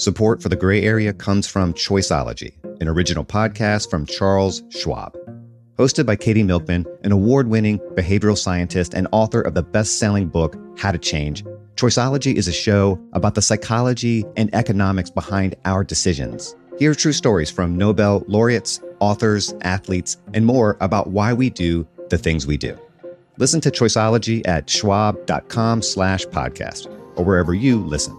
Support for the gray area comes from Choiceology, an original podcast from Charles Schwab. Hosted by Katie Milkman, an award winning behavioral scientist and author of the best selling book, How to Change, Choiceology is a show about the psychology and economics behind our decisions. Hear true stories from Nobel laureates, authors, athletes, and more about why we do the things we do. Listen to Choiceology at schwab.com slash podcast or wherever you listen.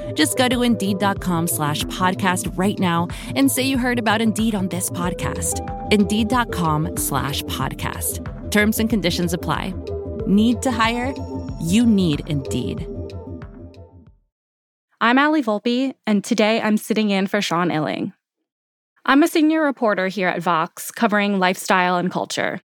Just go to Indeed.com slash podcast right now and say you heard about Indeed on this podcast. Indeed.com slash podcast. Terms and conditions apply. Need to hire? You need Indeed. I'm Allie Volpe, and today I'm sitting in for Sean Illing. I'm a senior reporter here at Vox covering lifestyle and culture.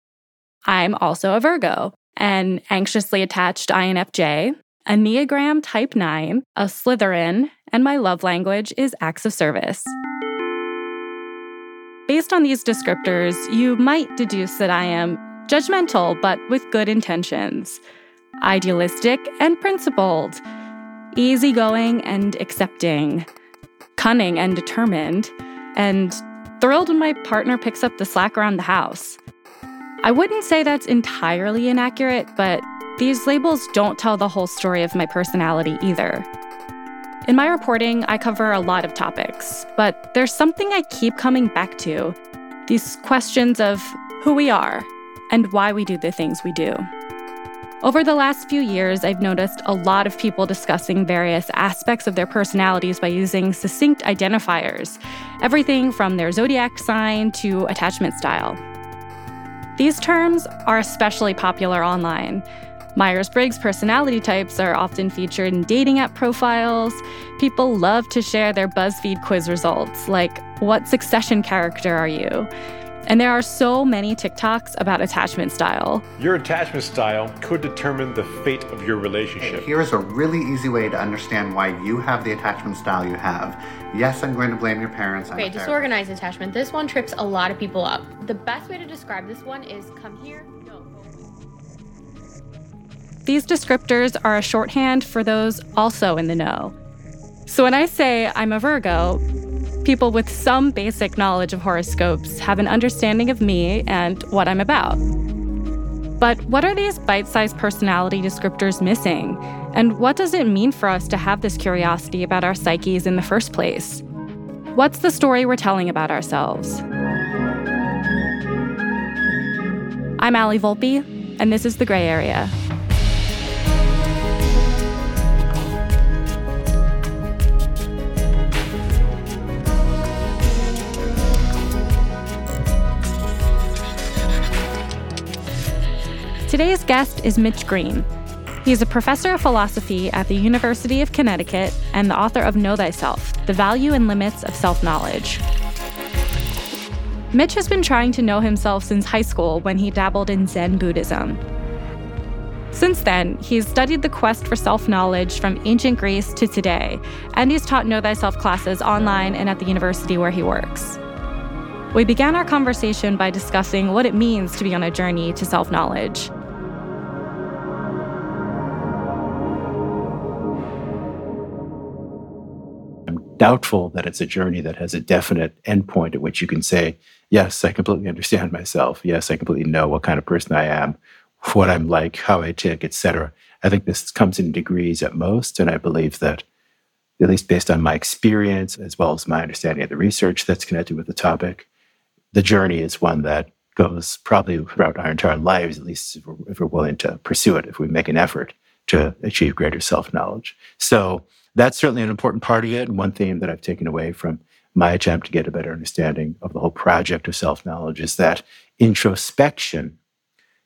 I'm also a Virgo, an anxiously attached INFJ, a Enneagram Type 9, a Slytherin, and my love language is acts of service. Based on these descriptors, you might deduce that I am judgmental but with good intentions, idealistic and principled, easygoing and accepting, cunning and determined, and thrilled when my partner picks up the slack around the house. I wouldn't say that's entirely inaccurate, but these labels don't tell the whole story of my personality either. In my reporting, I cover a lot of topics, but there's something I keep coming back to these questions of who we are and why we do the things we do. Over the last few years, I've noticed a lot of people discussing various aspects of their personalities by using succinct identifiers, everything from their zodiac sign to attachment style. These terms are especially popular online. Myers Briggs personality types are often featured in dating app profiles. People love to share their BuzzFeed quiz results, like, What succession character are you? And there are so many TikToks about attachment style. Your attachment style could determine the fate of your relationship. Here's a really easy way to understand why you have the attachment style you have. Yes, I'm going to blame your parents. okay, disorganized attachment. This one trips a lot of people up. The best way to describe this one is come here. These descriptors are a shorthand for those also in the know. So when I say I'm a Virgo, People with some basic knowledge of horoscopes have an understanding of me and what I'm about. But what are these bite sized personality descriptors missing? And what does it mean for us to have this curiosity about our psyches in the first place? What's the story we're telling about ourselves? I'm Allie Volpe, and this is The Gray Area. Guest is Mitch Green. He is a professor of philosophy at the University of Connecticut and the author of Know Thyself The Value and Limits of Self Knowledge. Mitch has been trying to know himself since high school when he dabbled in Zen Buddhism. Since then, he's studied the quest for self knowledge from ancient Greece to today, and he's taught Know Thyself classes online and at the university where he works. We began our conversation by discussing what it means to be on a journey to self knowledge. Doubtful that it's a journey that has a definite endpoint at which you can say, yes, I completely understand myself. Yes, I completely know what kind of person I am, what I'm like, how I tick, etc. I think this comes in degrees at most, and I believe that, at least based on my experience as well as my understanding of the research that's connected with the topic, the journey is one that goes probably throughout our entire lives, at least if we're, if we're willing to pursue it, if we make an effort to achieve greater self knowledge. So that's certainly an important part of it. And one theme that I've taken away from my attempt to get a better understanding of the whole project of self knowledge is that introspection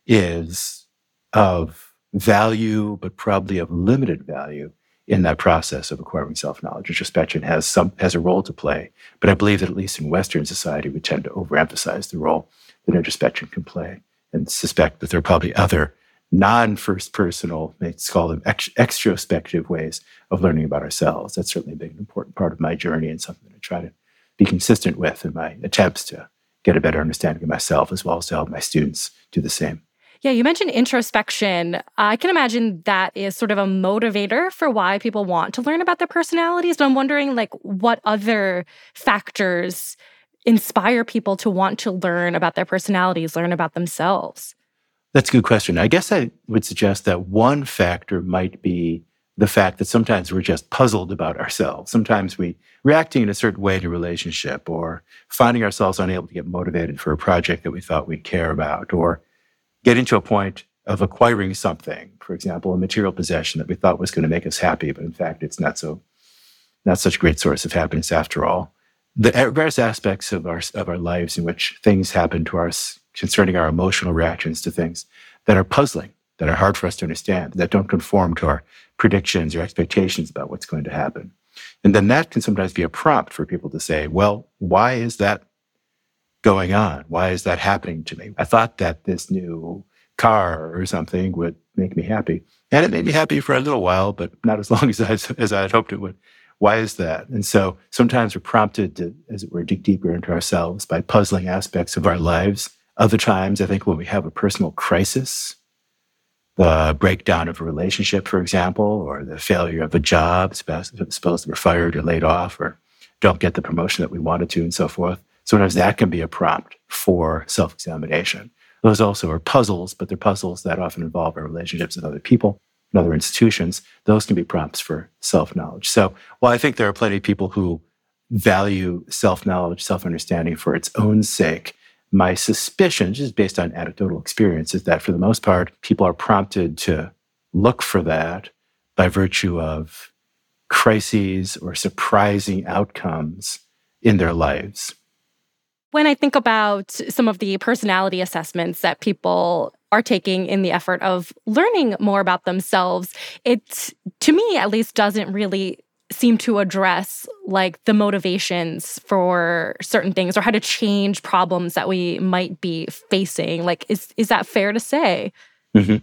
is of value, but probably of limited value in that process of acquiring self-knowledge. Introspection has some has a role to play, but I believe that at least in Western society, we tend to overemphasize the role that introspection can play, and suspect that there are probably other non-first personal, let's call them ex- extrospective ways of learning about ourselves. That's certainly been an important part of my journey and something I try to be consistent with in my attempts to get a better understanding of myself as well as to help my students do the same. Yeah, you mentioned introspection. I can imagine that is sort of a motivator for why people want to learn about their personalities. But I'm wondering, like, what other factors inspire people to want to learn about their personalities, learn about themselves? That's a good question. I guess I would suggest that one factor might be the fact that sometimes we're just puzzled about ourselves. Sometimes we reacting in a certain way to a relationship or finding ourselves unable to get motivated for a project that we thought we'd care about or getting to a point of acquiring something, for example, a material possession that we thought was going to make us happy, but in fact, it's not so, not such a great source of happiness after all. The various aspects of our of our lives in which things happen to us concerning our emotional reactions to things that are puzzling, that are hard for us to understand, that don't conform to our predictions or expectations about what's going to happen. And then that can sometimes be a prompt for people to say, well, why is that going on? Why is that happening to me? I thought that this new car or something would make me happy. And it made me happy for a little while, but not as long as I, as I had hoped it would. Why is that? And so sometimes we're prompted to, as it were, dig deeper into ourselves by puzzling aspects of our lives. Other times, I think when we have a personal crisis, the breakdown of a relationship, for example, or the failure of a job, suppose, we're fired or laid off or don't get the promotion that we wanted to and so forth. Sometimes that can be a prompt for self examination. Those also are puzzles, but they're puzzles that often involve our relationships with other people and other institutions. Those can be prompts for self knowledge. So while I think there are plenty of people who value self knowledge, self understanding for its own sake, my suspicion, just based on anecdotal experience, is that for the most part, people are prompted to look for that by virtue of crises or surprising outcomes in their lives. When I think about some of the personality assessments that people are taking in the effort of learning more about themselves, it, to me at least, doesn't really seem to address like the motivations for certain things or how to change problems that we might be facing. Like is is that fair to say? Mm-hmm.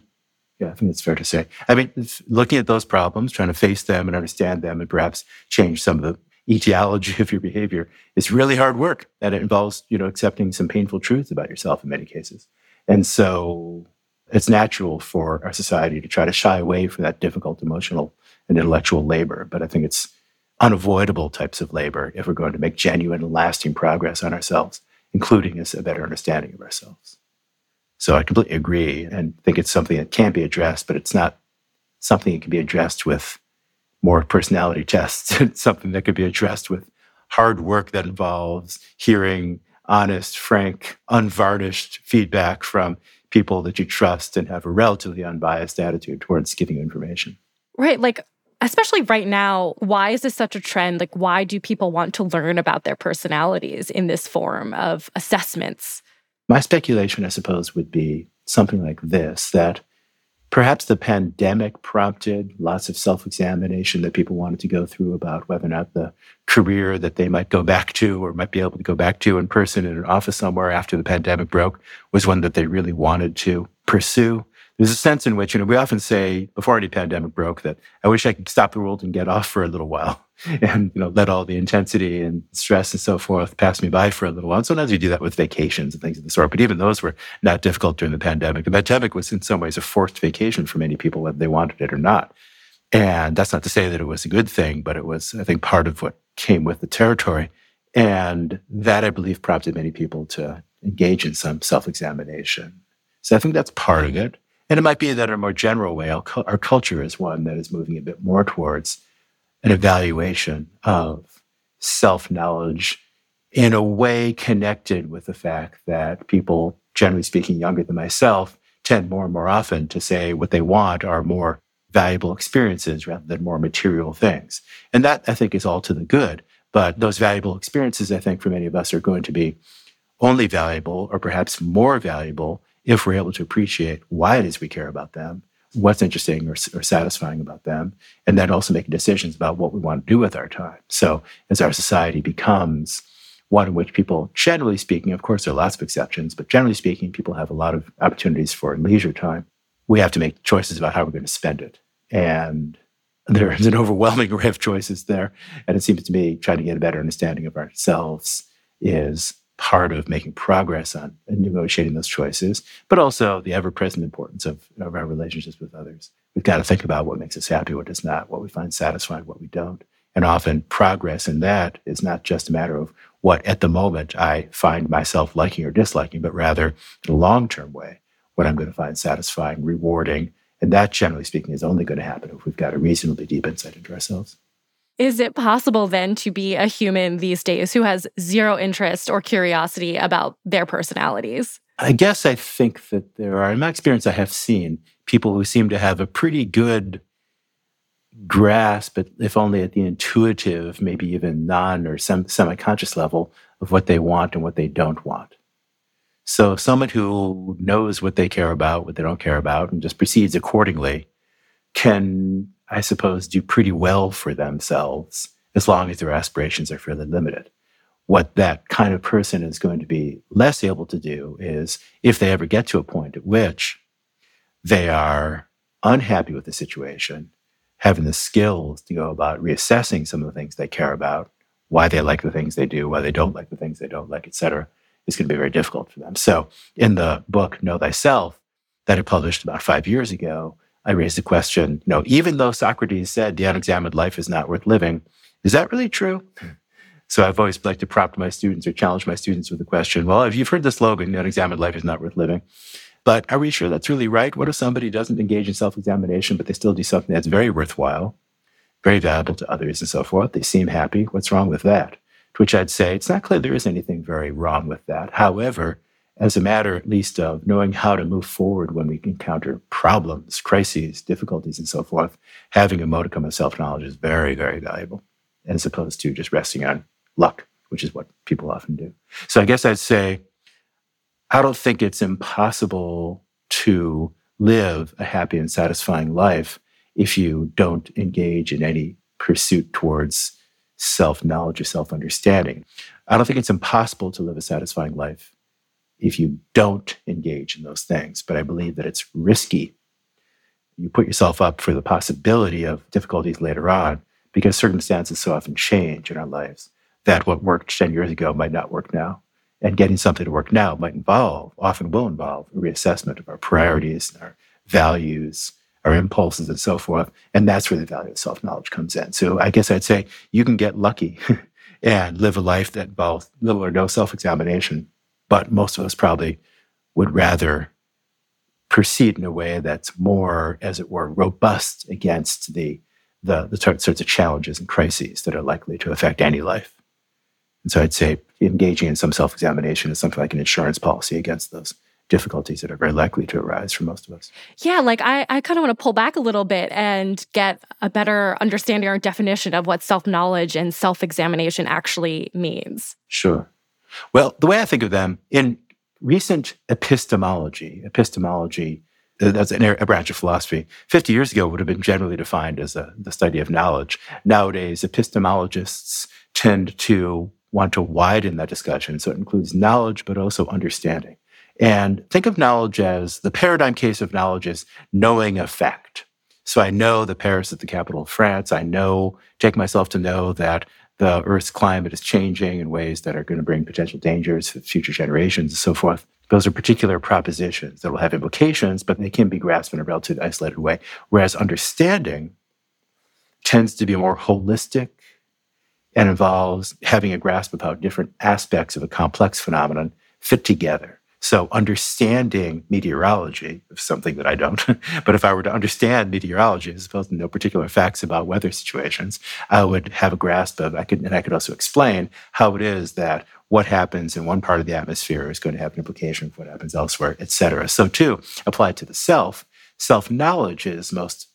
yeah i think it's fair to say. I mean looking at those problems trying to face them and understand them and perhaps change some of the etiology of your behavior is really hard work. And it involves you know accepting some painful truths about yourself in many cases. And so it's natural for our society to try to shy away from that difficult emotional and intellectual labor but i think it's unavoidable types of labor if we're going to make genuine and lasting progress on ourselves including a better understanding of ourselves so i completely agree and think it's something that can be addressed but it's not something that can be addressed with more personality tests. It's something that could be addressed with hard work that involves hearing honest, frank, unvarnished feedback from people that you trust and have a relatively unbiased attitude towards giving you information. Right. Like, especially right now, why is this such a trend? Like, why do people want to learn about their personalities in this form of assessments? My speculation, I suppose, would be something like this that Perhaps the pandemic prompted lots of self examination that people wanted to go through about whether or not the career that they might go back to or might be able to go back to in person in an office somewhere after the pandemic broke was one that they really wanted to pursue there's a sense in which, you know, we often say before any pandemic broke that I wish I could stop the world and get off for a little while and, you know, let all the intensity and stress and so forth pass me by for a little while. And sometimes we do that with vacations and things of the sort, but even those were not difficult during the pandemic. The pandemic was in some ways a forced vacation for many people, whether they wanted it or not. And that's not to say that it was a good thing, but it was, I think, part of what came with the territory. And that, I believe, prompted many people to engage in some self examination. So I think that's part of it. And it might be that in a more general way, our, our culture is one that is moving a bit more towards an evaluation of self knowledge in a way connected with the fact that people, generally speaking, younger than myself, tend more and more often to say what they want are more valuable experiences rather than more material things. And that I think is all to the good. But those valuable experiences, I think, for many of us are going to be only valuable or perhaps more valuable if we're able to appreciate why it is we care about them, what's interesting or, or, satisfying about them, and then also making decisions about what we want to do with our time. So, as our society becomes one in which people, generally speaking, of course, there are lots of exceptions, but generally speaking, people have a lot of opportunities for leisure time. We have to make choices about how we're going to spend it. And there's an overwhelming array of choices there. And it seems to me trying to get a better understanding of ourselves is part of making progress on and negotiating those choices, but also the ever present importance of, of our relationships with others. We've got to think about what makes us happy, what does not, what we find satisfying, what we don't. And often progress in that is not just a matter of what at the moment I find myself liking or disliking, but rather in a long term way, what I'm going to find satisfying, rewarding. And that, generally speaking, is only going to happen if we've got a reasonably deep insight into ourselves. Is it possible then to be a human these days who has zero interest or curiosity about their personalities? I guess I think that there are, in my experience, I have seen people who seem to have a pretty good grasp, if only at the intuitive, maybe even non or semi conscious level, of what they want and what they don't want. So, someone who knows what they care about, what they don't care about, and just proceeds accordingly can I suppose, do pretty well for themselves as long as their aspirations are fairly limited. What that kind of person is going to be less able to do is if they ever get to a point at which they are unhappy with the situation, having the skills to go about reassessing some of the things they care about, why they like the things they do, why they don't like the things they don't like, et cetera, is going to be very difficult for them. So in the book, Know Thyself, that I published about five years ago, I raised the question, you know, even though Socrates said the unexamined life is not worth living, is that really true? So I've always liked to prompt my students or challenge my students with the question, well, if you've heard the slogan, the unexamined life is not worth living, but are we sure that's really right? What if somebody doesn't engage in self-examination, but they still do something that's very worthwhile, very valuable to others and so forth? They seem happy. What's wrong with that? To which I'd say, it's not clear there is anything very wrong with that. However, as a matter at least of knowing how to move forward when we encounter problems, crises, difficulties, and so forth, having a modicum of self knowledge is very, very valuable, as opposed to just resting on luck, which is what people often do. So I guess I'd say I don't think it's impossible to live a happy and satisfying life if you don't engage in any pursuit towards self knowledge or self understanding. I don't think it's impossible to live a satisfying life if you don't engage in those things. But I believe that it's risky. You put yourself up for the possibility of difficulties later on because circumstances so often change in our lives that what worked 10 years ago might not work now. And getting something to work now might involve, often will involve, a reassessment of our priorities, our values, our impulses, and so forth. And that's where the value of self knowledge comes in. So I guess I'd say you can get lucky and live a life that involves little or no self examination but most of us probably would rather proceed in a way that's more, as it were, robust against the, the, the sorts of challenges and crises that are likely to affect any life. And so I'd say engaging in some self examination is something like an insurance policy against those difficulties that are very likely to arise for most of us. Yeah, like I, I kind of want to pull back a little bit and get a better understanding or definition of what self knowledge and self examination actually means. Sure. Well, the way I think of them in recent epistemology, epistemology, uh, that's a branch of philosophy, 50 years ago would have been generally defined as a, the study of knowledge. Nowadays, epistemologists tend to want to widen that discussion. So it includes knowledge, but also understanding. And think of knowledge as the paradigm case of knowledge is knowing a fact. So I know that Paris is the capital of France. I know, take myself to know that the Earth's climate is changing in ways that are going to bring potential dangers for future generations and so forth. Those are particular propositions that will have implications, but they can be grasped in a relatively isolated way. Whereas understanding tends to be more holistic and involves having a grasp of how different aspects of a complex phenomenon fit together. So understanding meteorology is something that I don't, but if I were to understand meteorology as opposed to know particular facts about weather situations, I would have a grasp of, I could, and I could also explain how it is that what happens in one part of the atmosphere is going to have an implication for what happens elsewhere, et cetera. So too, applied to the self, self-knowledge is most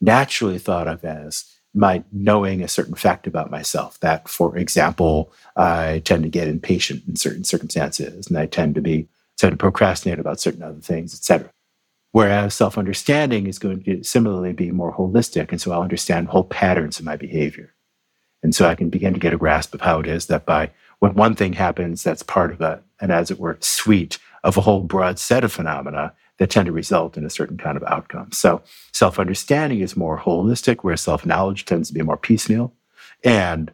naturally thought of as my knowing a certain fact about myself. That, for example, I tend to get impatient in certain circumstances, and I tend to be tend to procrastinate about certain other things, etc. Whereas self understanding is going to similarly be more holistic. And so I'll understand whole patterns of my behavior. And so I can begin to get a grasp of how it is that by when one thing happens, that's part of a, as it were, suite of a whole broad set of phenomena that tend to result in a certain kind of outcome. So self understanding is more holistic, whereas self knowledge tends to be more piecemeal. And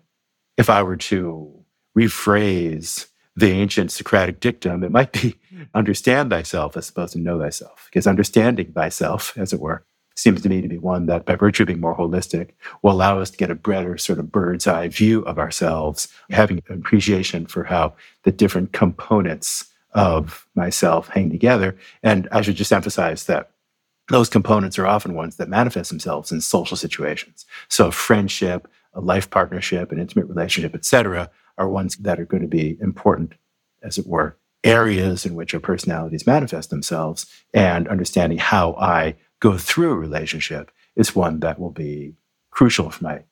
if I were to rephrase the ancient Socratic dictum, it might be understand thyself as opposed to know thyself, because understanding thyself, as it were, seems to me to be one that, by virtue of being more holistic, will allow us to get a better sort of bird's eye view of ourselves, having an appreciation for how the different components of myself hang together. And I should just emphasize that those components are often ones that manifest themselves in social situations. So friendship, a life partnership, an intimate relationship, etc., are ones that are going to be important, as it were, areas in which our personalities manifest themselves. And understanding how I go through a relationship is one that will be crucial for my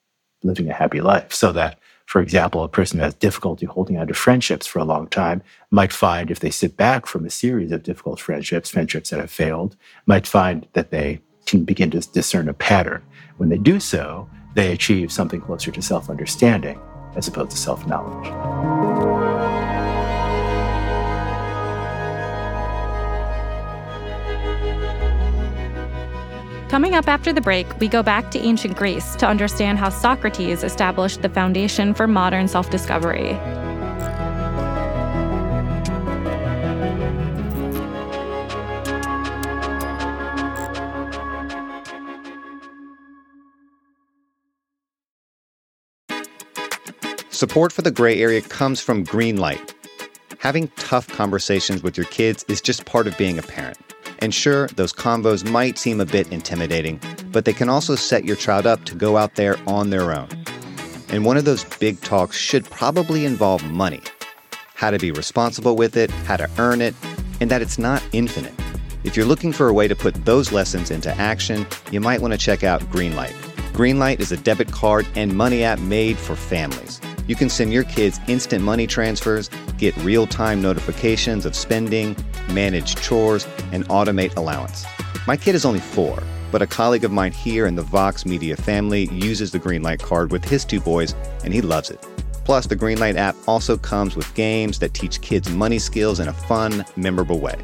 living a happy life. So that, for example, a person who has difficulty holding on to friendships for a long time might find if they sit back from a series of difficult friendships, friendships that have failed, might find that they can begin to discern a pattern. When they do so, they achieve something closer to self understanding as opposed to self knowledge. Coming up after the break, we go back to ancient Greece to understand how Socrates established the foundation for modern self discovery. Support for the gray area comes from Greenlight. Having tough conversations with your kids is just part of being a parent. And sure, those convos might seem a bit intimidating, but they can also set your child up to go out there on their own. And one of those big talks should probably involve money how to be responsible with it, how to earn it, and that it's not infinite. If you're looking for a way to put those lessons into action, you might want to check out Greenlight. Greenlight is a debit card and money app made for families. You can send your kids instant money transfers, get real time notifications of spending, manage chores, and automate allowance. My kid is only four, but a colleague of mine here in the Vox Media family uses the Greenlight card with his two boys, and he loves it. Plus, the Greenlight app also comes with games that teach kids money skills in a fun, memorable way.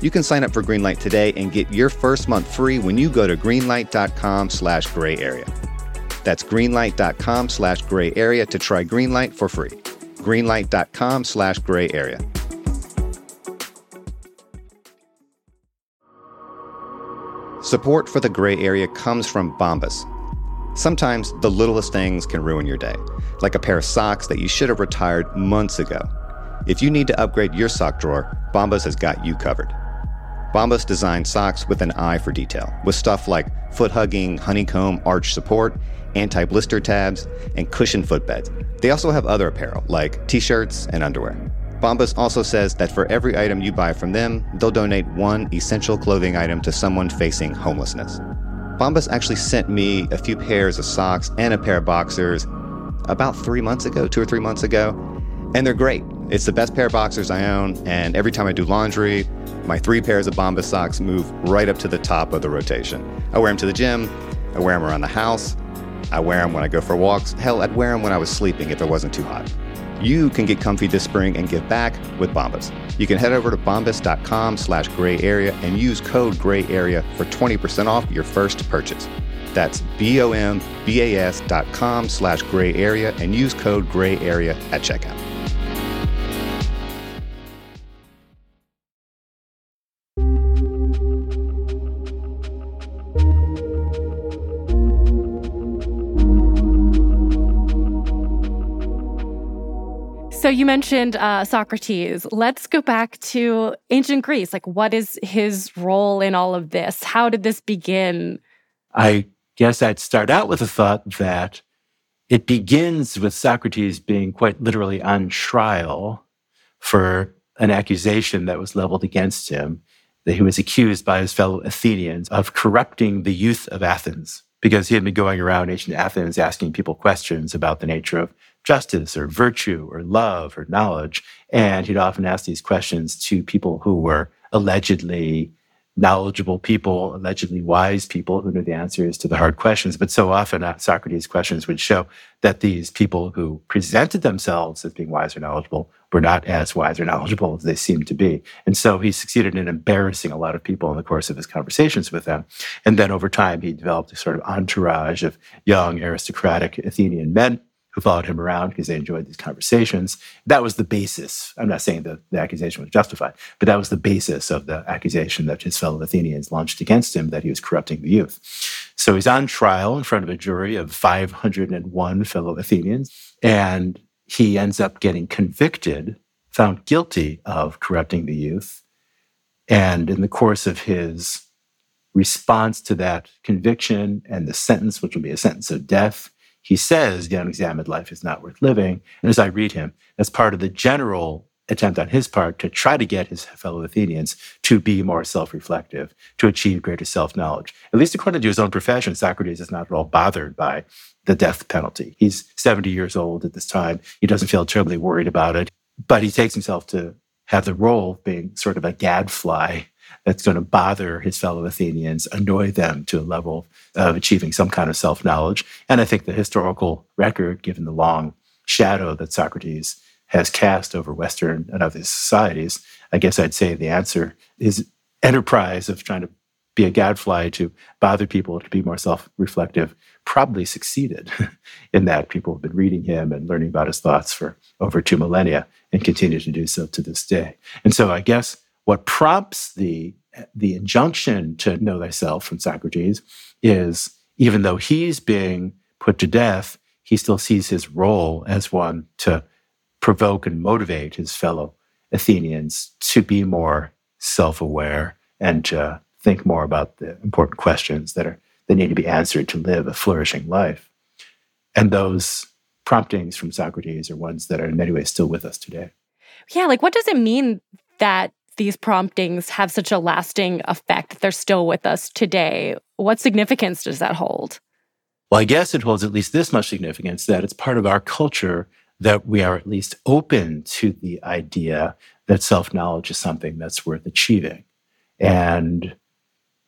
You can sign up for Greenlight today and get your first month free when you go to greenlight.com slash gray area. That's greenlight.com slash gray area to try Greenlight for free. Greenlight.com slash gray area. Support for the gray area comes from Bombas. Sometimes the littlest things can ruin your day, like a pair of socks that you should have retired months ago. If you need to upgrade your sock drawer, Bombas has got you covered. Bombas designed socks with an eye for detail, with stuff like foot hugging, honeycomb arch support, anti blister tabs, and cushioned footbeds. They also have other apparel, like t shirts and underwear. Bombas also says that for every item you buy from them, they'll donate one essential clothing item to someone facing homelessness. Bombas actually sent me a few pairs of socks and a pair of boxers about three months ago, two or three months ago, and they're great. It's the best pair of boxers I own, and every time I do laundry, my three pairs of Bombas socks move right up to the top of the rotation. I wear them to the gym, I wear them around the house, I wear them when I go for walks. Hell, I'd wear them when I was sleeping if it wasn't too hot. You can get comfy this spring and give back with Bombas. You can head over to bombas.com slash gray area and use code gray area for 20% off your first purchase. That's B-O-M-B-A-S dot com slash gray area and use code gray area at checkout. So you mentioned uh, Socrates. Let's go back to ancient Greece. Like, what is his role in all of this? How did this begin? I guess I'd start out with the thought that it begins with Socrates being quite literally on trial for an accusation that was leveled against him, that he was accused by his fellow Athenians of corrupting the youth of Athens because he had been going around ancient Athens asking people questions about the nature of justice or virtue or love or knowledge. And he'd often ask these questions to people who were allegedly knowledgeable people, allegedly wise people who knew the answers to the hard questions. But so often uh, Socrates' questions would show that these people who presented themselves as being wise or knowledgeable were not as wise or knowledgeable as they seemed to be. And so he succeeded in embarrassing a lot of people in the course of his conversations with them. And then over time, he developed a sort of entourage of young aristocratic Athenian men who followed him around because they enjoyed these conversations. That was the basis. I'm not saying that the accusation was justified, but that was the basis of the accusation that his fellow Athenians launched against him that he was corrupting the youth. So he's on trial in front of a jury of 501 fellow Athenians, and he ends up getting convicted, found guilty of corrupting the youth. And in the course of his response to that conviction and the sentence, which will be a sentence of death, he says the unexamined life is not worth living. And as I read him, that's part of the general attempt on his part to try to get his fellow Athenians to be more self reflective, to achieve greater self knowledge. At least according to his own profession, Socrates is not at all bothered by the death penalty. He's 70 years old at this time. He doesn't feel terribly worried about it, but he takes himself to have the role of being sort of a gadfly that's going to bother his fellow Athenians, annoy them to a level of achieving some kind of self knowledge. And I think the historical record, given the long shadow that Socrates has cast over Western and other societies, I guess I'd say the answer is enterprise of trying to be a gadfly to bother people to be more self reflective probably succeeded in that people have been reading him and learning about his thoughts for over two millennia and continue to do so to this day. And so I guess what prompts the, the injunction to know thyself from Socrates is even though he's being put to death, he still sees his role as one to provoke and motivate his fellow Athenians to be more self aware and to think more about the important questions that are that need to be answered to live a flourishing life. And those promptings from Socrates are ones that are in many ways still with us today. Yeah, like what does it mean that these promptings have such a lasting effect. They're still with us today. What significance does that hold? Well, I guess it holds at least this much significance that it's part of our culture that we are at least open to the idea that self knowledge is something that's worth achieving. And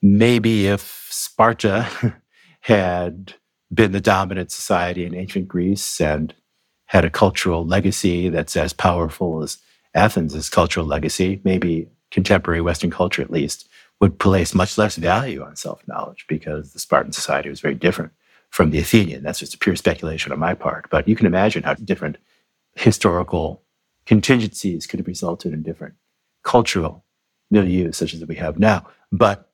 maybe if Sparta had been the dominant society in ancient Greece and had a cultural legacy that's as powerful as Athens' cultural legacy, maybe contemporary Western culture at least, would place much less value on self knowledge because the Spartan society was very different from the Athenian. That's just a pure speculation on my part. But you can imagine how different historical contingencies could have resulted in different cultural milieu, such as we have now. But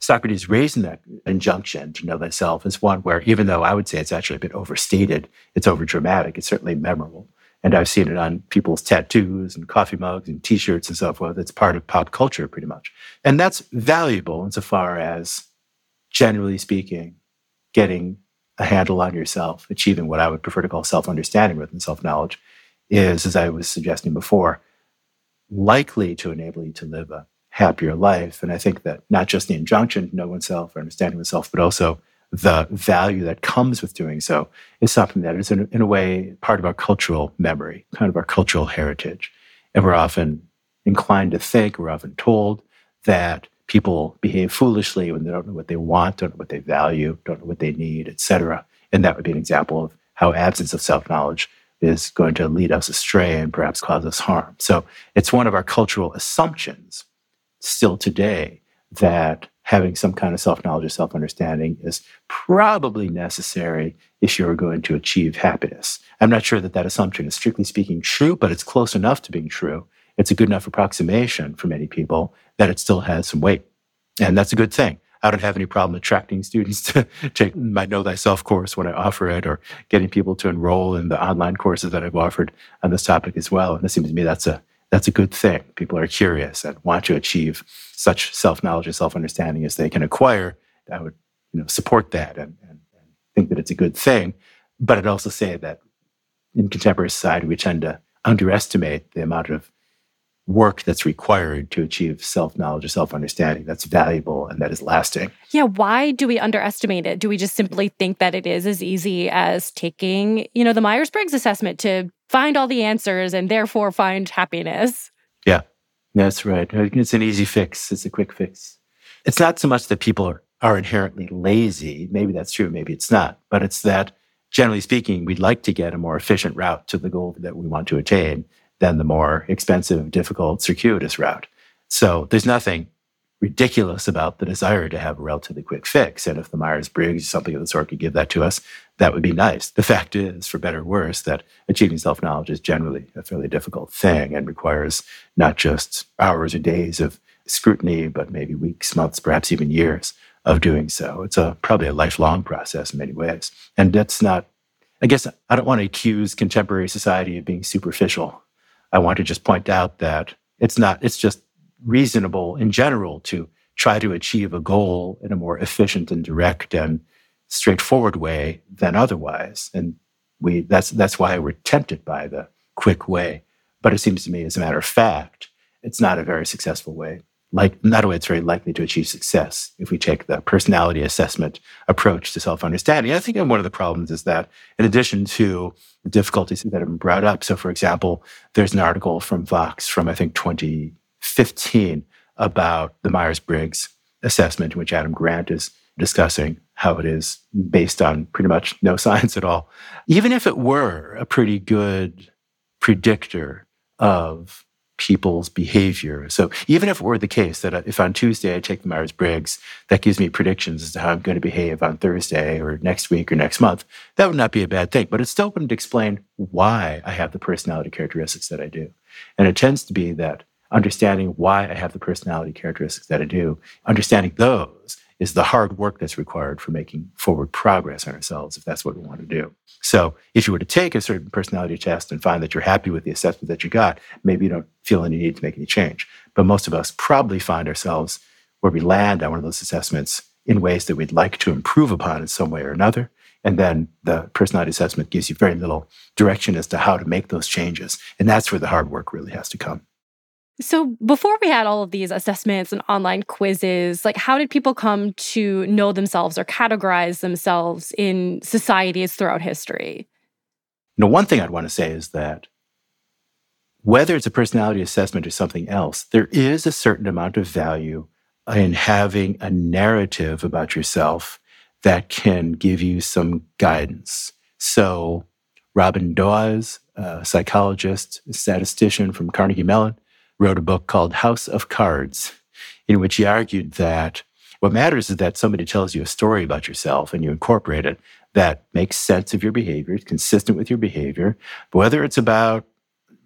Socrates raising that injunction to know thyself is one where, even though I would say it's actually a bit overstated, it's overdramatic, it's certainly memorable. And I've seen it on people's tattoos and coffee mugs and t shirts and so forth. It's part of pop culture, pretty much. And that's valuable insofar as, generally speaking, getting a handle on yourself, achieving what I would prefer to call self understanding rather than self knowledge, is, as I was suggesting before, likely to enable you to live a happier life. And I think that not just the injunction to know oneself or understanding oneself, but also the value that comes with doing so is something that is, in, in a way, part of our cultural memory, kind of our cultural heritage. And we're often inclined to think, we're often told that people behave foolishly when they don't know what they want, don't know what they value, don't know what they need, etc. And that would be an example of how absence of self-knowledge is going to lead us astray and perhaps cause us harm. So it's one of our cultural assumptions still today that having some kind of self knowledge or self understanding is probably necessary if you're going to achieve happiness. I'm not sure that that assumption is strictly speaking true, but it's close enough to being true. It's a good enough approximation for many people that it still has some weight. And that's a good thing. I don't have any problem attracting students to take my Know Thyself course when I offer it or getting people to enroll in the online courses that I've offered on this topic as well. And it seems to me that's a that's a good thing. People are curious and want to achieve such self-knowledge and self-understanding as they can acquire. I would, you know, support that and, and, and think that it's a good thing. But I'd also say that in contemporary society, we tend to underestimate the amount of work that's required to achieve self-knowledge or self-understanding that's valuable and that is lasting. Yeah, why do we underestimate it? Do we just simply think that it is as easy as taking, you know, the Myers-Briggs assessment to find all the answers and therefore find happiness. Yeah, that's right. It's an easy fix. It's a quick fix. it's not so much that people are, are inherently lazy. Maybe that's true, maybe it's not. But it's that, generally speaking, we'd like to get a more efficient route to the goal that we want to attain than the more expensive, difficult, circuitous route. So there's nothing ridiculous about the desire to have a relatively quick fix. And if the Myers Briggs, or something of the sort, could give that to us, that would be nice. The fact is, for better or worse, that achieving self knowledge is generally a fairly difficult thing and requires not just hours or days of scrutiny, but maybe weeks, months, perhaps even years of doing so. It's a probably a lifelong process in many ways. And that's not, I guess I don't want to accuse contemporary society of being superficial. I want to just point out that it's not, it's just reasonable in general to try to achieve a goal in a more efficient and direct and straightforward way than otherwise. And we that's that's why we're tempted by the quick way. But it seems to me, as a matter of fact, it's not a very successful way. Like not only it's very likely to achieve success if we take the personality assessment approach to self-understanding. I think one of the problems is that in addition to the difficulties that have been brought up, so for example, there's an article from Vox from I think 20 15 about the Myers Briggs assessment, in which Adam Grant is discussing how it is based on pretty much no science at all. Even if it were a pretty good predictor of people's behavior. So even if it were the case that uh, if on Tuesday I take the Myers Briggs, that gives me predictions as to how I'm going to behave on Thursday or next week or next month, that would not be a bad thing. But it still wouldn't explain why I have the personality characteristics that I do. And it tends to be that understanding why I have the personality characteristics that I do, understanding those is the hard work that's required for making forward progress on ourselves if that's what we want to do. So, if you were to take a certain personality test and find that you're happy with the assessment that you got, maybe you don't feel any need to make any change. But most of us probably find ourselves where we land on one of those assessments in ways that we'd like to improve upon in some way or another. And then the personality assessment gives you very little direction as to how to make those changes. And that's where the hard work really has to come. So, before we had all of these assessments and online quizzes, like how did people come to know themselves or categorize themselves in societies throughout history? Know, one thing I'd want to say is that whether it's a personality assessment or something else, there is a certain amount of value in having a narrative about yourself that can give you some guidance. So, Robin Dawes, a psychologist, a statistician from Carnegie Mellon, wrote a book called House of Cards, in which he argued that what matters is that somebody tells you a story about yourself and you incorporate it that makes sense of your behavior, it's consistent with your behavior. But whether it's about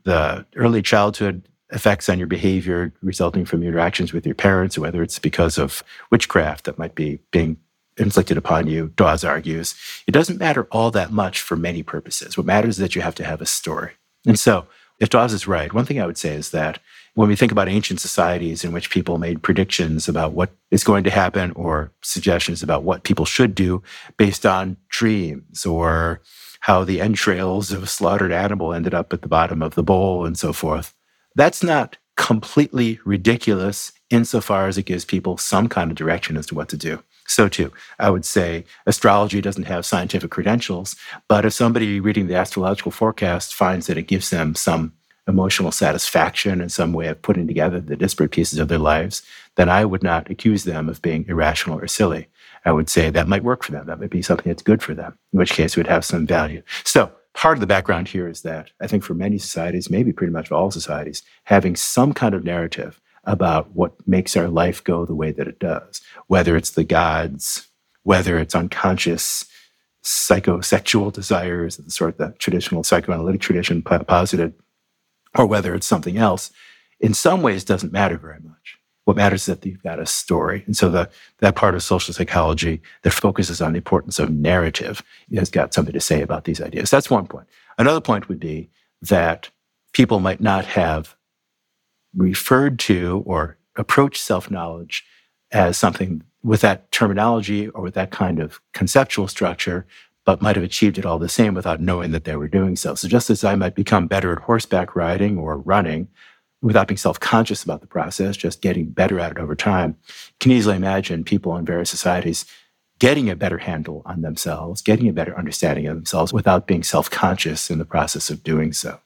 the early childhood effects on your behavior resulting from interactions with your parents, or whether it's because of witchcraft that might be being inflicted upon you, Dawes argues, it doesn't matter all that much for many purposes. What matters is that you have to have a story. And so, if Dawes is right, one thing I would say is that when we think about ancient societies in which people made predictions about what is going to happen or suggestions about what people should do based on dreams or how the entrails of a slaughtered animal ended up at the bottom of the bowl and so forth, that's not completely ridiculous insofar as it gives people some kind of direction as to what to do. So, too, I would say astrology doesn't have scientific credentials, but if somebody reading the astrological forecast finds that it gives them some emotional satisfaction and some way of putting together the disparate pieces of their lives, then I would not accuse them of being irrational or silly. I would say that might work for them. That might be something that's good for them, in which case it would have some value. So, part of the background here is that I think for many societies, maybe pretty much all societies, having some kind of narrative about what makes our life go the way that it does, whether it's the gods, whether it's unconscious psychosexual desires, the sort of the traditional psychoanalytic tradition posited, or whether it's something else, in some ways doesn't matter very much. What matters is that you've got a story. And so the, that part of social psychology that focuses on the importance of narrative has got something to say about these ideas. That's one point. Another point would be that people might not have referred to or approached self knowledge as something with that terminology or with that kind of conceptual structure but might have achieved it all the same without knowing that they were doing so. So just as I might become better at horseback riding or running without being self-conscious about the process, just getting better at it over time, can easily imagine people in various societies getting a better handle on themselves, getting a better understanding of themselves without being self-conscious in the process of doing so.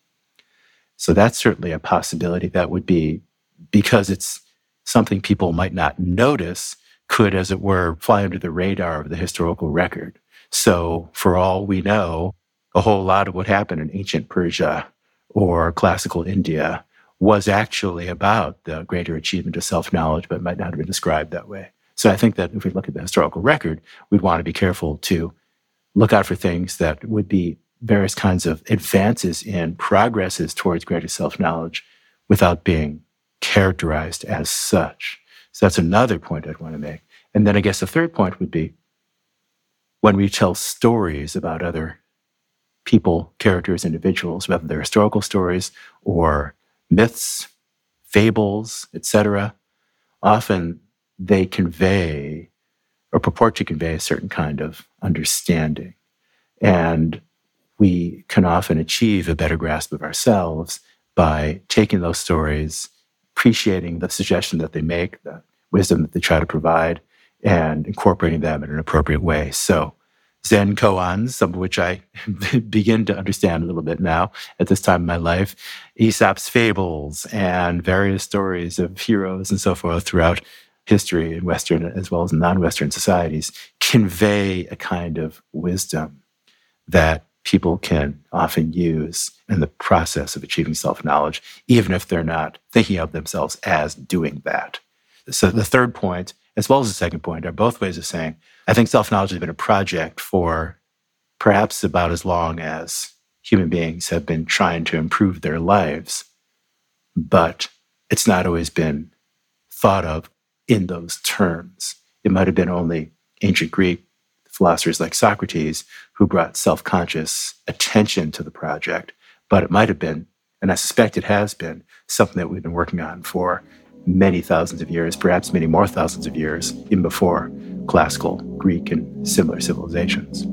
So that's certainly a possibility that would be because it's something people might not notice could, as it were, fly under the radar of the historical record. So, for all we know, a whole lot of what happened in ancient Persia or classical India was actually about the greater achievement of self knowledge, but might not have been described that way. So, I think that if we look at the historical record, we'd want to be careful to look out for things that would be various kinds of advances in progresses towards greater self knowledge without being characterized as such. So that's another point I'd want to make. And then I guess the third point would be when we tell stories about other people, characters, individuals, whether they're historical stories or myths, fables, etc., often they convey or purport to convey a certain kind of understanding. And we can often achieve a better grasp of ourselves by taking those stories, appreciating the suggestion that they make, the wisdom that they try to provide, and incorporating them in an appropriate way. So, Zen koans, some of which I begin to understand a little bit now at this time in my life, Aesop's fables, and various stories of heroes and so forth throughout history in Western as well as non Western societies convey a kind of wisdom that people can often use in the process of achieving self knowledge, even if they're not thinking of themselves as doing that. So, the third point, as well as the second point, are both ways of saying I think self knowledge has been a project for perhaps about as long as human beings have been trying to improve their lives, but it's not always been thought of in those terms. It might have been only ancient Greek philosophers like Socrates who brought self conscious attention to the project, but it might have been, and I suspect it has been, something that we've been working on for many thousands of years, perhaps many more thousands of years, even before classical Greek and similar civilizations.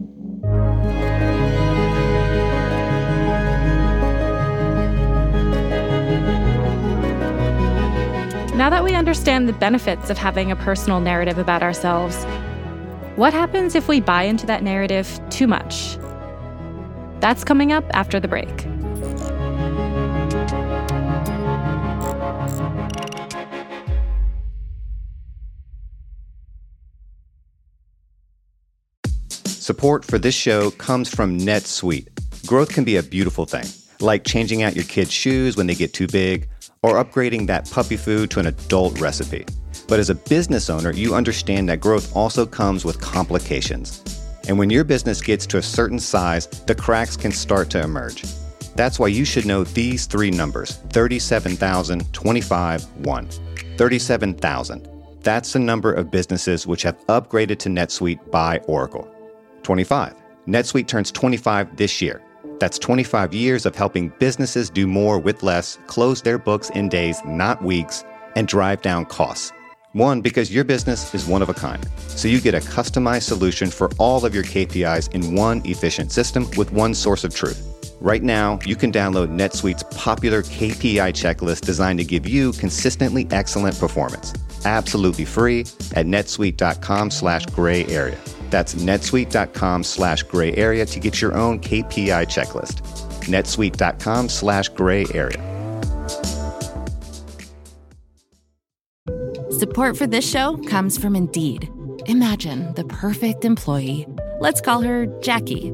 Now that we understand the benefits of having a personal narrative about ourselves, what happens if we buy into that narrative too much? That's coming up after the break. Support for this show comes from NetSuite. Growth can be a beautiful thing, like changing out your kids' shoes when they get too big, or upgrading that puppy food to an adult recipe. But as a business owner, you understand that growth also comes with complications. And when your business gets to a certain size, the cracks can start to emerge. That's why you should know these three numbers 37,000, 25, 1. 37,000. That's the number of businesses which have upgraded to NetSuite by Oracle. 25. NetSuite turns 25 this year. That's 25 years of helping businesses do more with less, close their books in days, not weeks, and drive down costs. One, because your business is one of a kind. So you get a customized solution for all of your KPIs in one efficient system with one source of truth. Right now, you can download NetSuite's popular KPI checklist designed to give you consistently excellent performance. Absolutely free at netsuite.com slash gray area. That's netsuite.com slash gray area to get your own KPI checklist. netsuite.com slash gray area. Support for this show comes from Indeed. Imagine the perfect employee. Let's call her Jackie.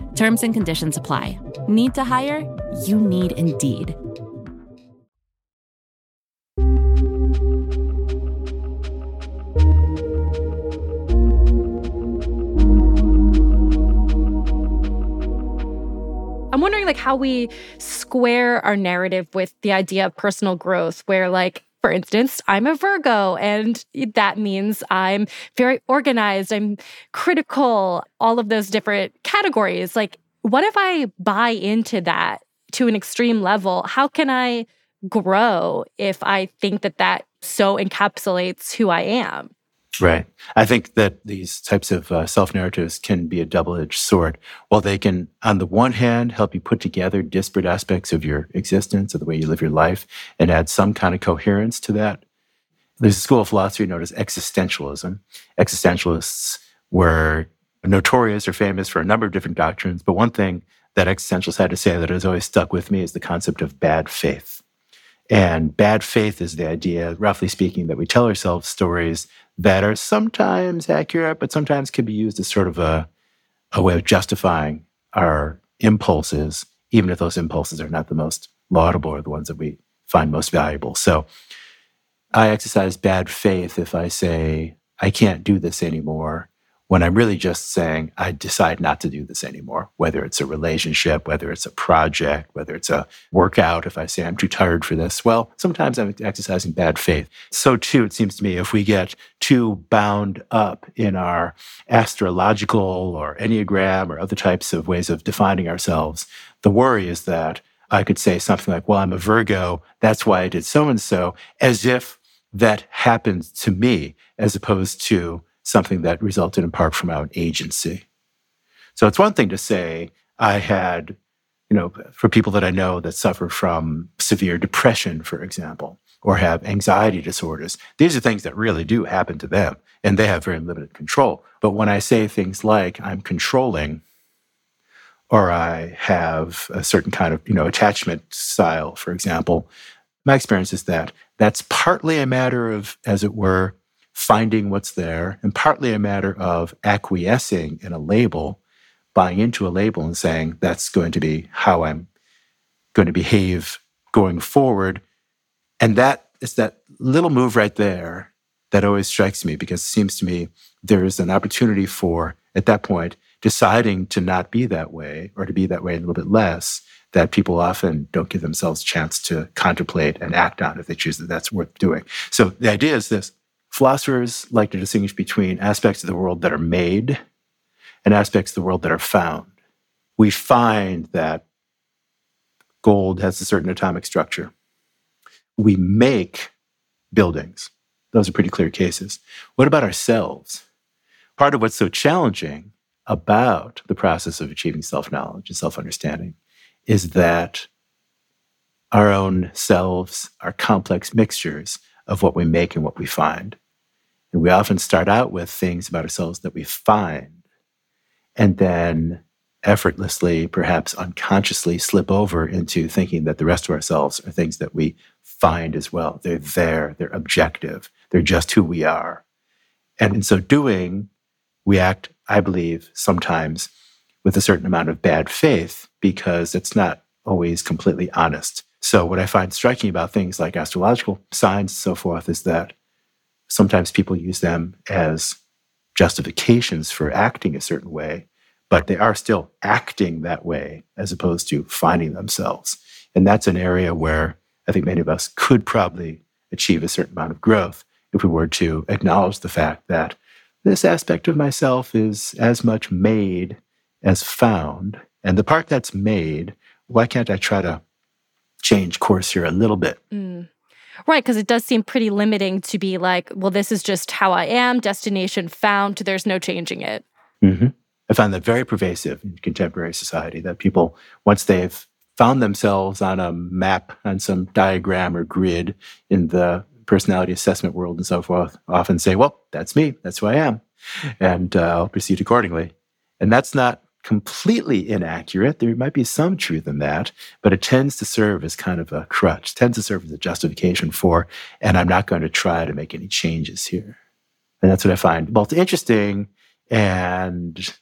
Terms and conditions apply. Need to hire? You need Indeed. I'm wondering like how we square our narrative with the idea of personal growth where like for instance, I'm a Virgo, and that means I'm very organized, I'm critical, all of those different categories. Like, what if I buy into that to an extreme level? How can I grow if I think that that so encapsulates who I am? Right. I think that these types of uh, self narratives can be a double edged sword. While they can, on the one hand, help you put together disparate aspects of your existence, of the way you live your life, and add some kind of coherence to that. There's a school of philosophy known as existentialism. Existentialists were notorious or famous for a number of different doctrines, but one thing that existentialists had to say that has always stuck with me is the concept of bad faith. And bad faith is the idea, roughly speaking, that we tell ourselves stories that are sometimes accurate, but sometimes can be used as sort of a, a way of justifying our impulses, even if those impulses are not the most laudable or the ones that we find most valuable. So I exercise bad faith if I say, I can't do this anymore when I'm really just saying, I decide not to do this anymore, whether it's a relationship, whether it's a project, whether it's a workout. If I say I'm too tired for this, well, sometimes I'm exercising bad faith. So, too, it seems to me, if we get too bound up in our astrological or Enneagram or other types of ways of defining ourselves, the worry is that I could say something like, well, I'm a Virgo, that's why I did so and so, as if that happened to me, as opposed to something that resulted in part from our agency. So it's one thing to say, I had, you know, for people that I know that suffer from severe depression, for example, or have anxiety disorders, these are things that really do happen to them and they have very limited control. But when I say things like, I'm controlling, or I have a certain kind of, you know, attachment style, for example, my experience is that that's partly a matter of, as it were, finding what's there, and partly a matter of acquiescing in a label, buying into a label and saying, that's going to be how I'm going to behave going forward. And that is that little move right there that always strikes me because it seems to me there is an opportunity for, at that point, deciding to not be that way or to be that way a little bit less that people often don't give themselves a chance to contemplate and act on if they choose that that's worth doing. So the idea is this Philosophers like to distinguish between aspects of the world that are made and aspects of the world that are found. We find that gold has a certain atomic structure. We make buildings. Those are pretty clear cases. What about ourselves? Part of what's so challenging about the process of achieving self knowledge and self understanding is that our own selves are complex mixtures of what we make and what we find. And we often start out with things about ourselves that we find, and then effortlessly, perhaps unconsciously, slip over into thinking that the rest of ourselves are things that we find as well. They're there, they're objective, they're just who we are. And in so doing, we act, I believe, sometimes with a certain amount of bad faith because it's not always completely honest. So, what I find striking about things like astrological signs and so forth is that sometimes people use them as justifications for acting a certain way, but they are still acting that way as opposed to finding themselves. And that's an area where I think many of us could probably achieve a certain amount of growth if we were to acknowledge the fact that this aspect of myself is as much made as found. And the part that's made, why can't I try to change course here a little bit? Mm. Right, because it does seem pretty limiting to be like, well, this is just how I am, destination found, there's no changing it. Mm-hmm. I find that very pervasive in contemporary society that people, once they've found themselves on a map, on some diagram or grid in the personality assessment world and so forth, often say, well, that's me, that's who I am, and uh, I'll proceed accordingly. And that's not completely inaccurate. There might be some truth in that, but it tends to serve as kind of a crutch, tends to serve as a justification for, and I'm not going to try to make any changes here. And that's what I find both interesting and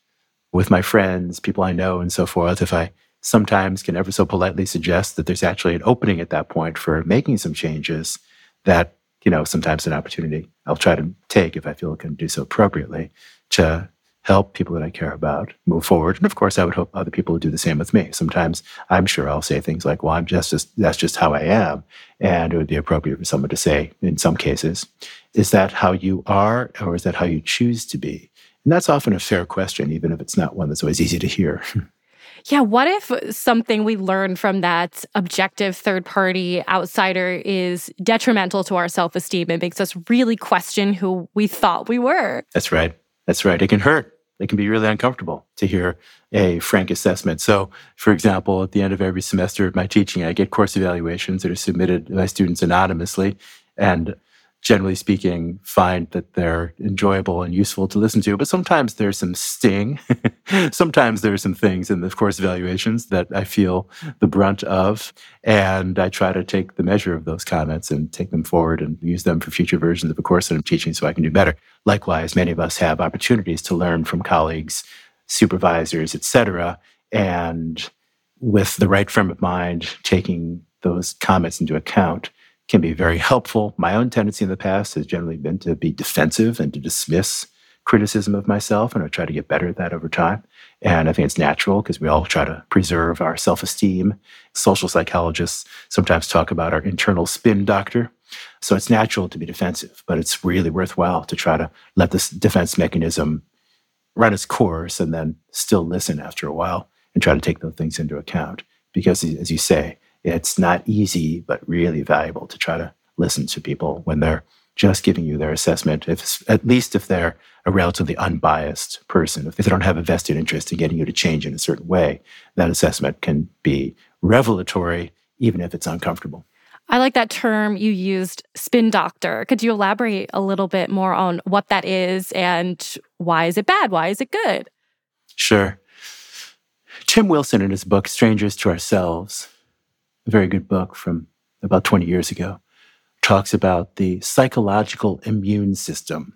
with my friends, people I know, and so forth. If I sometimes can ever so politely suggest that there's actually an opening at that point for making some changes, that, you know, sometimes an opportunity I'll try to take if I feel I can do so appropriately to help people that I care about move forward. And of course, I would hope other people would do the same with me. Sometimes I'm sure I'll say things like, well, I'm just, just that's just how I am. And it would be appropriate for someone to say, in some cases, is that how you are or is that how you choose to be? And that's often a fair question, even if it's not one that's always easy to hear. Yeah, what if something we learn from that objective third party outsider is detrimental to our self esteem and makes us really question who we thought we were? That's right. That's right. It can hurt. It can be really uncomfortable to hear a frank assessment. So, for example, at the end of every semester of my teaching, I get course evaluations that are submitted by students anonymously. And generally speaking, find that they're enjoyable and useful to listen to. But sometimes there's some sting. sometimes there's some things in the course evaluations that I feel the brunt of. And I try to take the measure of those comments and take them forward and use them for future versions of a course that I'm teaching so I can do better. Likewise, many of us have opportunities to learn from colleagues, supervisors, etc. And with the right frame of mind, taking those comments into account can be very helpful. My own tendency in the past has generally been to be defensive and to dismiss criticism of myself, and I try to get better at that over time. And I think it's natural because we all try to preserve our self esteem. Social psychologists sometimes talk about our internal spin doctor. So it's natural to be defensive, but it's really worthwhile to try to let this defense mechanism run its course and then still listen after a while and try to take those things into account. Because as you say, it's not easy, but really valuable to try to listen to people when they're just giving you their assessment, if, at least if they're a relatively unbiased person. If they don't have a vested interest in getting you to change in a certain way, that assessment can be revelatory, even if it's uncomfortable. I like that term you used, spin doctor. Could you elaborate a little bit more on what that is and why is it bad? Why is it good? Sure. Tim Wilson, in his book Strangers to Ourselves, a very good book from about 20 years ago, talks about the psychological immune system.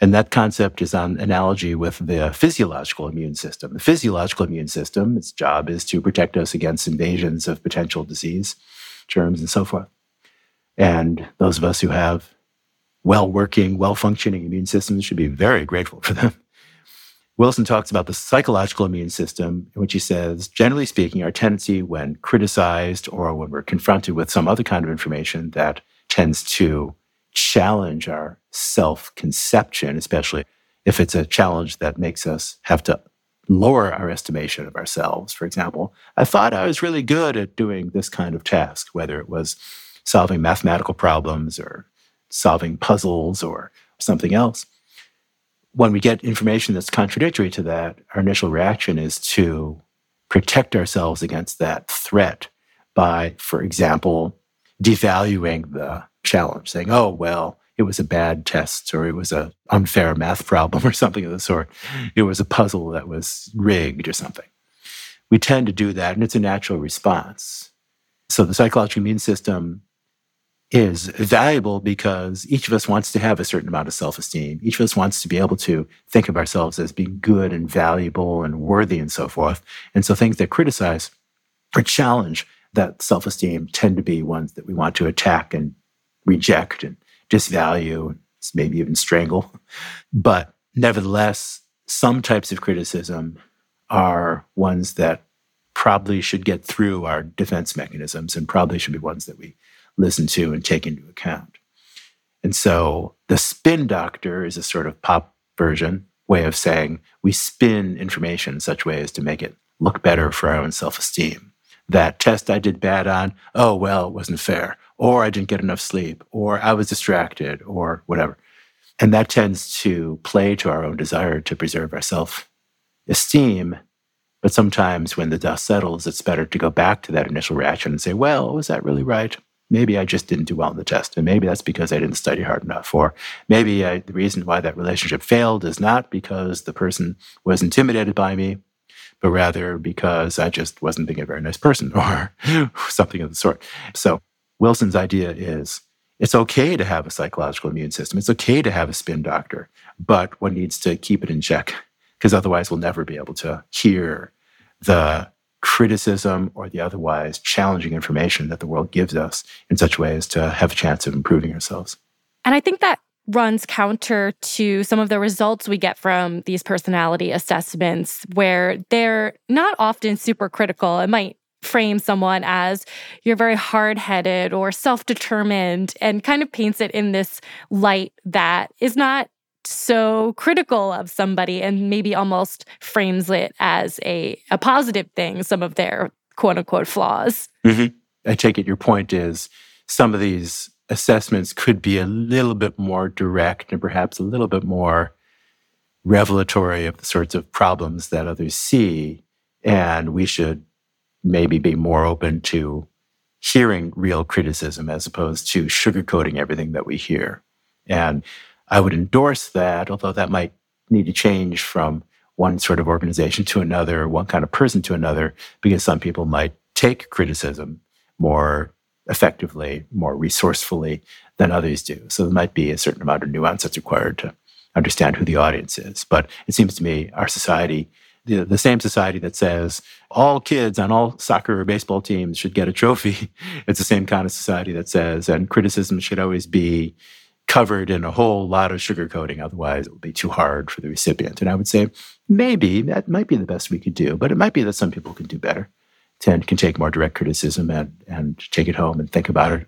And that concept is on analogy with the physiological immune system. The physiological immune system, its job is to protect us against invasions of potential disease, germs, and so forth. And those of us who have well working, well functioning immune systems should be very grateful for them. Wilson talks about the psychological immune system, in which he says, generally speaking, our tendency when criticized or when we're confronted with some other kind of information that tends to challenge our self conception, especially if it's a challenge that makes us have to lower our estimation of ourselves. For example, I thought I was really good at doing this kind of task, whether it was solving mathematical problems or solving puzzles or something else when we get information that's contradictory to that, our initial reaction is to protect ourselves against that threat by, for example, devaluing the challenge, saying, oh, well, it was a bad test or it was an unfair math problem or something of the sort. It was a puzzle that was rigged or something. We tend to do that, and it's a natural response. So the psychological immune system is valuable because each of us wants to have a certain amount of self esteem. Each of us wants to be able to think of ourselves as being good and valuable and worthy and so forth. And so things that criticize or challenge that self esteem tend to be ones that we want to attack and reject and disvalue, and maybe even strangle. But nevertheless, some types of criticism are ones that probably should get through our defense mechanisms and probably should be ones that we listen to and take into account. And so the spin doctor is a sort of pop version way of saying we spin information in such ways to make it look better for our own self esteem. That test I did bad on, oh, well, it wasn't fair, or I didn't get enough sleep, or I was distracted, or whatever. And that tends to play to our own desire to preserve our self esteem. But sometimes when the dust settles, it's better to go back to that initial reaction and say, well, was that really right? Maybe I just didn't do well in the test. And maybe that's because I didn't study hard enough. Or maybe I, the reason why that relationship failed is not because the person was intimidated by me, but rather because I just wasn't being a very nice person or something of the sort. So Wilson's idea is it's okay to have a psychological immune system. It's okay to have a spin doctor, but one needs to keep it in check because otherwise we'll never be able to hear the criticism or the otherwise challenging information that the world gives us in such ways to have a chance of improving ourselves. And I think that runs counter to some of the results we get from these personality assessments, where they're not often super critical. It might frame someone as you're very hard headed or self determined and kind of paints it in this light that is not so critical of somebody and maybe almost frames it as a, a positive thing, some of their quote unquote flaws. Mm-hmm. I take it your point is some of these assessments could be a little bit more direct and perhaps a little bit more revelatory of the sorts of problems that others see. And we should maybe be more open to hearing real criticism as opposed to sugarcoating everything that we hear. And I would endorse that, although that might need to change from one sort of organization to another, one kind of person to another, because some people might take criticism more effectively, more resourcefully than others do. So there might be a certain amount of nuance that's required to understand who the audience is. But it seems to me our society, the, the same society that says all kids on all soccer or baseball teams should get a trophy, it's the same kind of society that says, and criticism should always be covered in a whole lot of sugarcoating. Otherwise, it would be too hard for the recipient. And I would say maybe that might be the best we could do, but it might be that some people can do better and can take more direct criticism and, and take it home and think about it,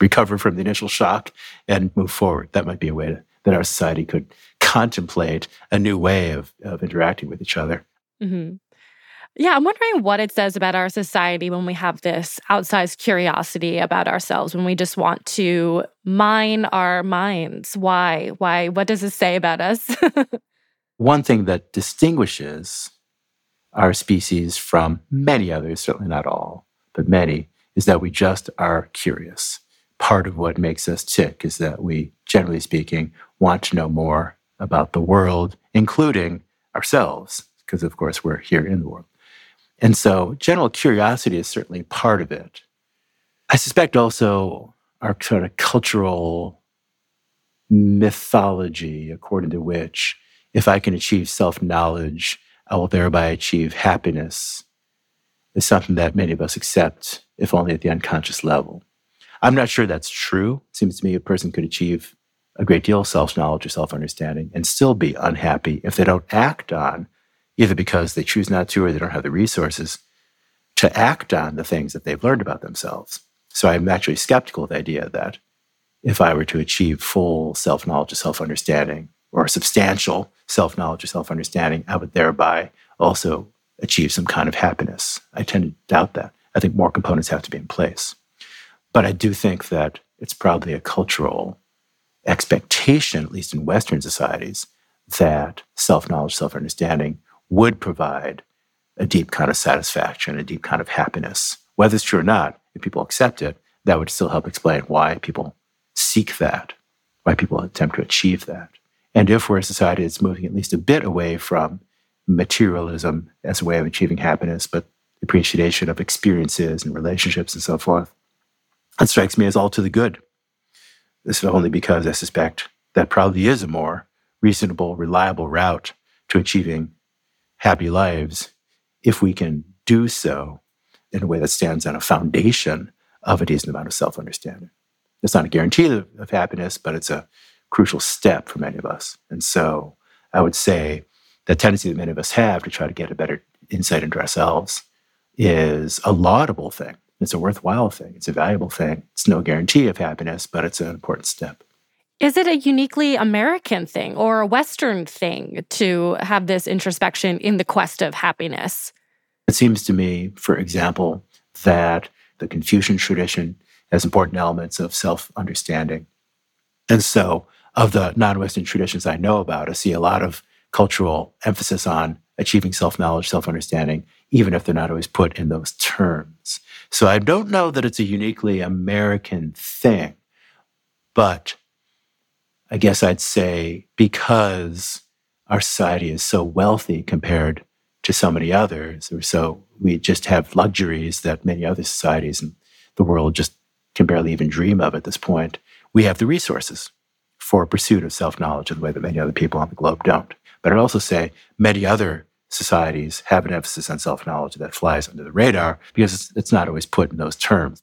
recover from the initial shock, and move forward. That might be a way to, that our society could contemplate a new way of, of interacting with each other. Mm-hmm. Yeah, I'm wondering what it says about our society when we have this outsized curiosity about ourselves, when we just want to mine our minds. Why? Why? What does it say about us? One thing that distinguishes our species from many others, certainly not all, but many, is that we just are curious. Part of what makes us tick is that we, generally speaking, want to know more about the world, including ourselves, because of course we're here in the world. And so general curiosity is certainly part of it. I suspect also our sort of cultural mythology, according to which if I can achieve self knowledge, I will thereby achieve happiness, is something that many of us accept, if only at the unconscious level. I'm not sure that's true. It seems to me a person could achieve a great deal of self knowledge or self understanding and still be unhappy if they don't act on, either because they choose not to or they don't have the resources to act on the things that they've learned about themselves. So I'm actually skeptical of the idea that if I were to achieve full self knowledge or self understanding, or substantial self knowledge or self understanding, I would thereby also achieve some kind of happiness. I tend to doubt that. I think more components have to be in place. But I do think that it's probably a cultural expectation, at least in Western societies, that self knowledge, self understanding would provide a deep kind of satisfaction, a deep kind of happiness. Whether it's true or not, if people accept it, that would still help explain why people seek that, why people attempt to achieve that. And if we're a society that's moving at least a bit away from materialism as a way of achieving happiness, but appreciation of experiences and relationships and so forth, that strikes me as all to the good. This is only because I suspect that probably is a more reasonable, reliable route to achieving happy lives if we can do so in a way that stands on a foundation of a decent amount of self understanding. It's not a guarantee of, of happiness, but it's a crucial step for many of us. And so I would say the tendency that many of us have to try to get a better insight into ourselves is a laudable thing. It's a worthwhile thing. It's a valuable thing. It's no guarantee of happiness, but it's an important step. Is it a uniquely American thing or a Western thing to have this introspection in the quest of happiness? It seems to me, for example, that the Confucian tradition has important elements of self understanding. And so of the non Western traditions I know about, I see a lot of cultural emphasis on achieving self knowledge, self understanding, even if they're not always put in those terms. So I don't know that it's a uniquely American thing, but I guess I'd say because our society is so wealthy compared to so many others, or so we just have luxuries that many other societies in the world just can barely even dream of at this point. We have the resources for pursuit of self knowledge in the way that many other people on the globe don't. But I'd also say many other societies have an emphasis on self knowledge that flies under the radar because it's, it's not always put in those terms.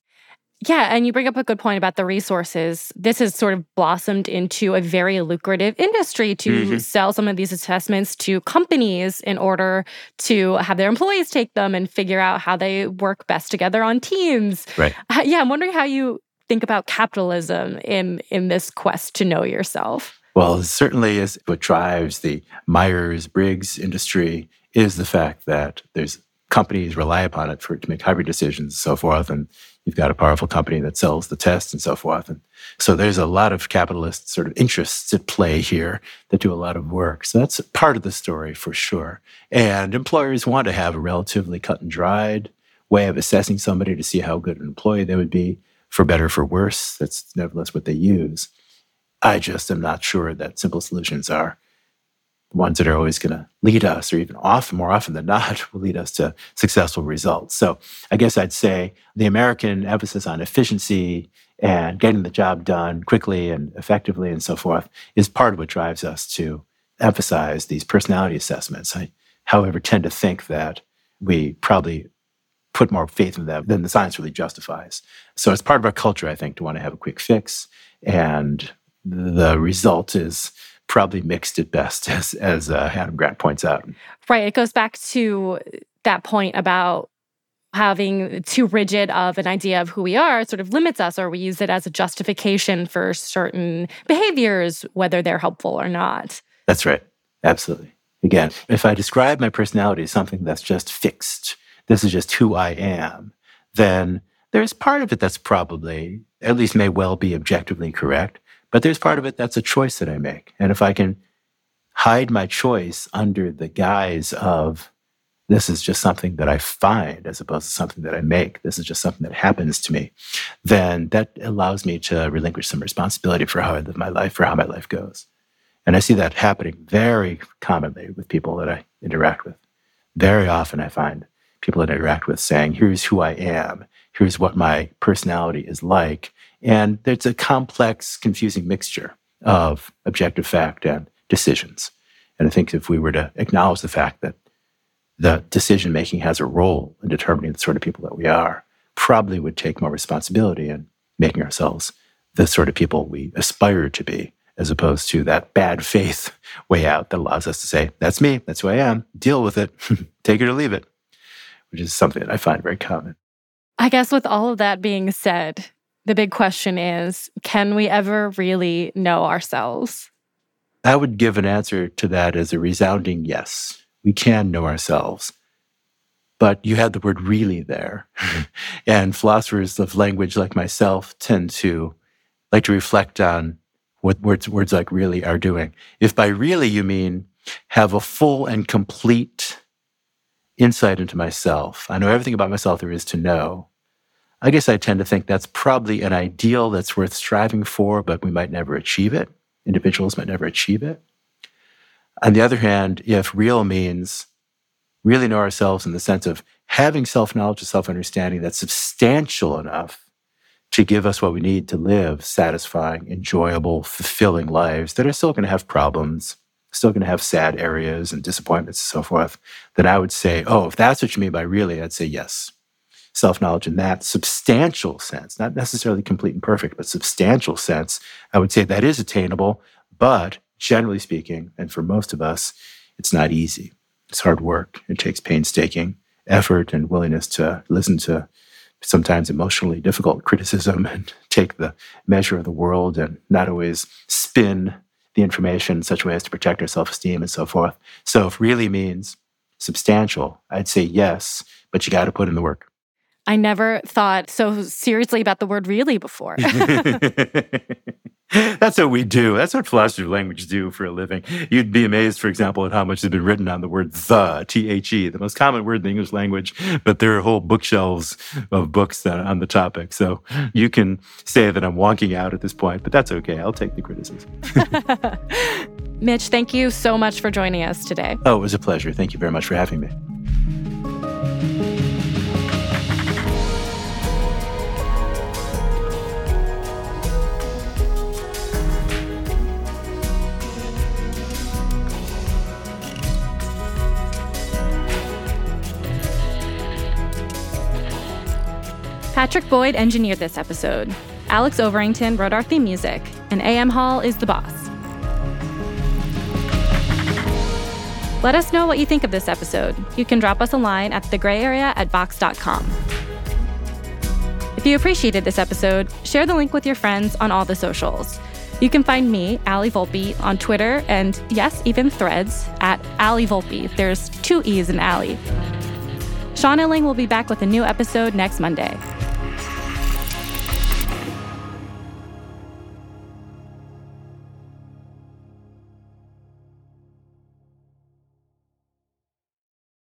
Yeah, and you bring up a good point about the resources. This has sort of blossomed into a very lucrative industry to mm-hmm. sell some of these assessments to companies in order to have their employees take them and figure out how they work best together on teams. Right. Uh, yeah, I'm wondering how you think about capitalism in in this quest to know yourself. Well, certainly is what drives the Myers Briggs industry is the fact that there's companies rely upon it for to make hybrid decisions and so forth. And you've got a powerful company that sells the test and so forth. And so there's a lot of capitalist sort of interests at play here that do a lot of work. So that's part of the story for sure. And employers want to have a relatively cut and dried way of assessing somebody to see how good an employee they would be, for better for worse. That's nevertheless what they use. I just am not sure that simple solutions are ones that are always going to lead us, or even often, more often than not, will lead us to successful results. So I guess I'd say the American emphasis on efficiency and getting the job done quickly and effectively and so forth is part of what drives us to emphasize these personality assessments. I, however, tend to think that we probably put more faith in them than the science really justifies. So it's part of our culture, I think, to want to have a quick fix. And the result is probably mixed at best, as, as uh, Adam Grant points out. Right. It goes back to that point about having too rigid of an idea of who we are sort of limits us, or we use it as a justification for certain behaviors, whether they're helpful or not. That's right. Absolutely. Again, if I describe my personality as something that's just fixed, this is just who I am, then there's part of it that's probably, at least may well be objectively correct. But there's part of it that's a choice that I make. And if I can hide my choice under the guise of this is just something that I find as opposed to something that I make, this is just something that happens to me, then that allows me to relinquish some responsibility for how I live my life, for how my life goes. And I see that happening very commonly with people that I interact with. Very often I find people that I interact with saying, here's who I am, here's what my personality is like. And there's a complex, confusing mixture of objective fact and decisions. And I think if we were to acknowledge the fact that the decision making has a role in determining the sort of people that we are, probably would take more responsibility in making ourselves the sort of people we aspire to be, as opposed to that bad faith way out that allows us to say, that's me, that's who I am, deal with it, take it or leave it, which is something that I find very common. I guess with all of that being said, the big question is can we ever really know ourselves? I would give an answer to that as a resounding yes. We can know ourselves. But you had the word really there. and philosophers of language like myself tend to like to reflect on what words, words like really are doing. If by really you mean have a full and complete insight into myself, I know everything about myself there is to know, I guess I tend to think that's probably an ideal that's worth striving for, but we might never achieve it. Individuals might never achieve it. On the other hand, if real means really know ourselves in the sense of having self knowledge and self understanding that's substantial enough to give us what we need to live satisfying, enjoyable, fulfilling lives that are still going to have problems, still going to have sad areas and disappointments and so forth, that I would say, oh, if that's what you mean by really, I'd say yes self knowledge in that substantial sense, not necessarily complete and perfect, but substantial sense, I would say that is attainable. But generally speaking, and for most of us, it's not easy. It's hard work. It takes painstaking effort and willingness to listen to sometimes emotionally difficult criticism and take the measure of the world and not always spin the information in such a way as to protect our self esteem and so forth. So, if really means substantial, I'd say yes, but you got to put in the work. I never thought so seriously about the word really before. That's what we do. That's what philosophers of language do for a living. You'd be amazed, for example, at how much has been written on the word the, T H E, the most common word in the English language, but there are whole bookshelves of books on the topic. So you can say that I'm wonking out at this point, but that's okay. I'll take the criticism. Mitch, thank you so much for joining us today. Oh, it was a pleasure. Thank you very much for having me. Patrick Boyd engineered this episode. Alex Overington wrote our theme music, and AM Hall is the boss. Let us know what you think of this episode. You can drop us a line at thegrayarea at vox.com. If you appreciated this episode, share the link with your friends on all the socials. You can find me, Allie Volpe, on Twitter and, yes, even threads at Allie Volpe. There's two E's in Allie. Sean Illing will be back with a new episode next Monday.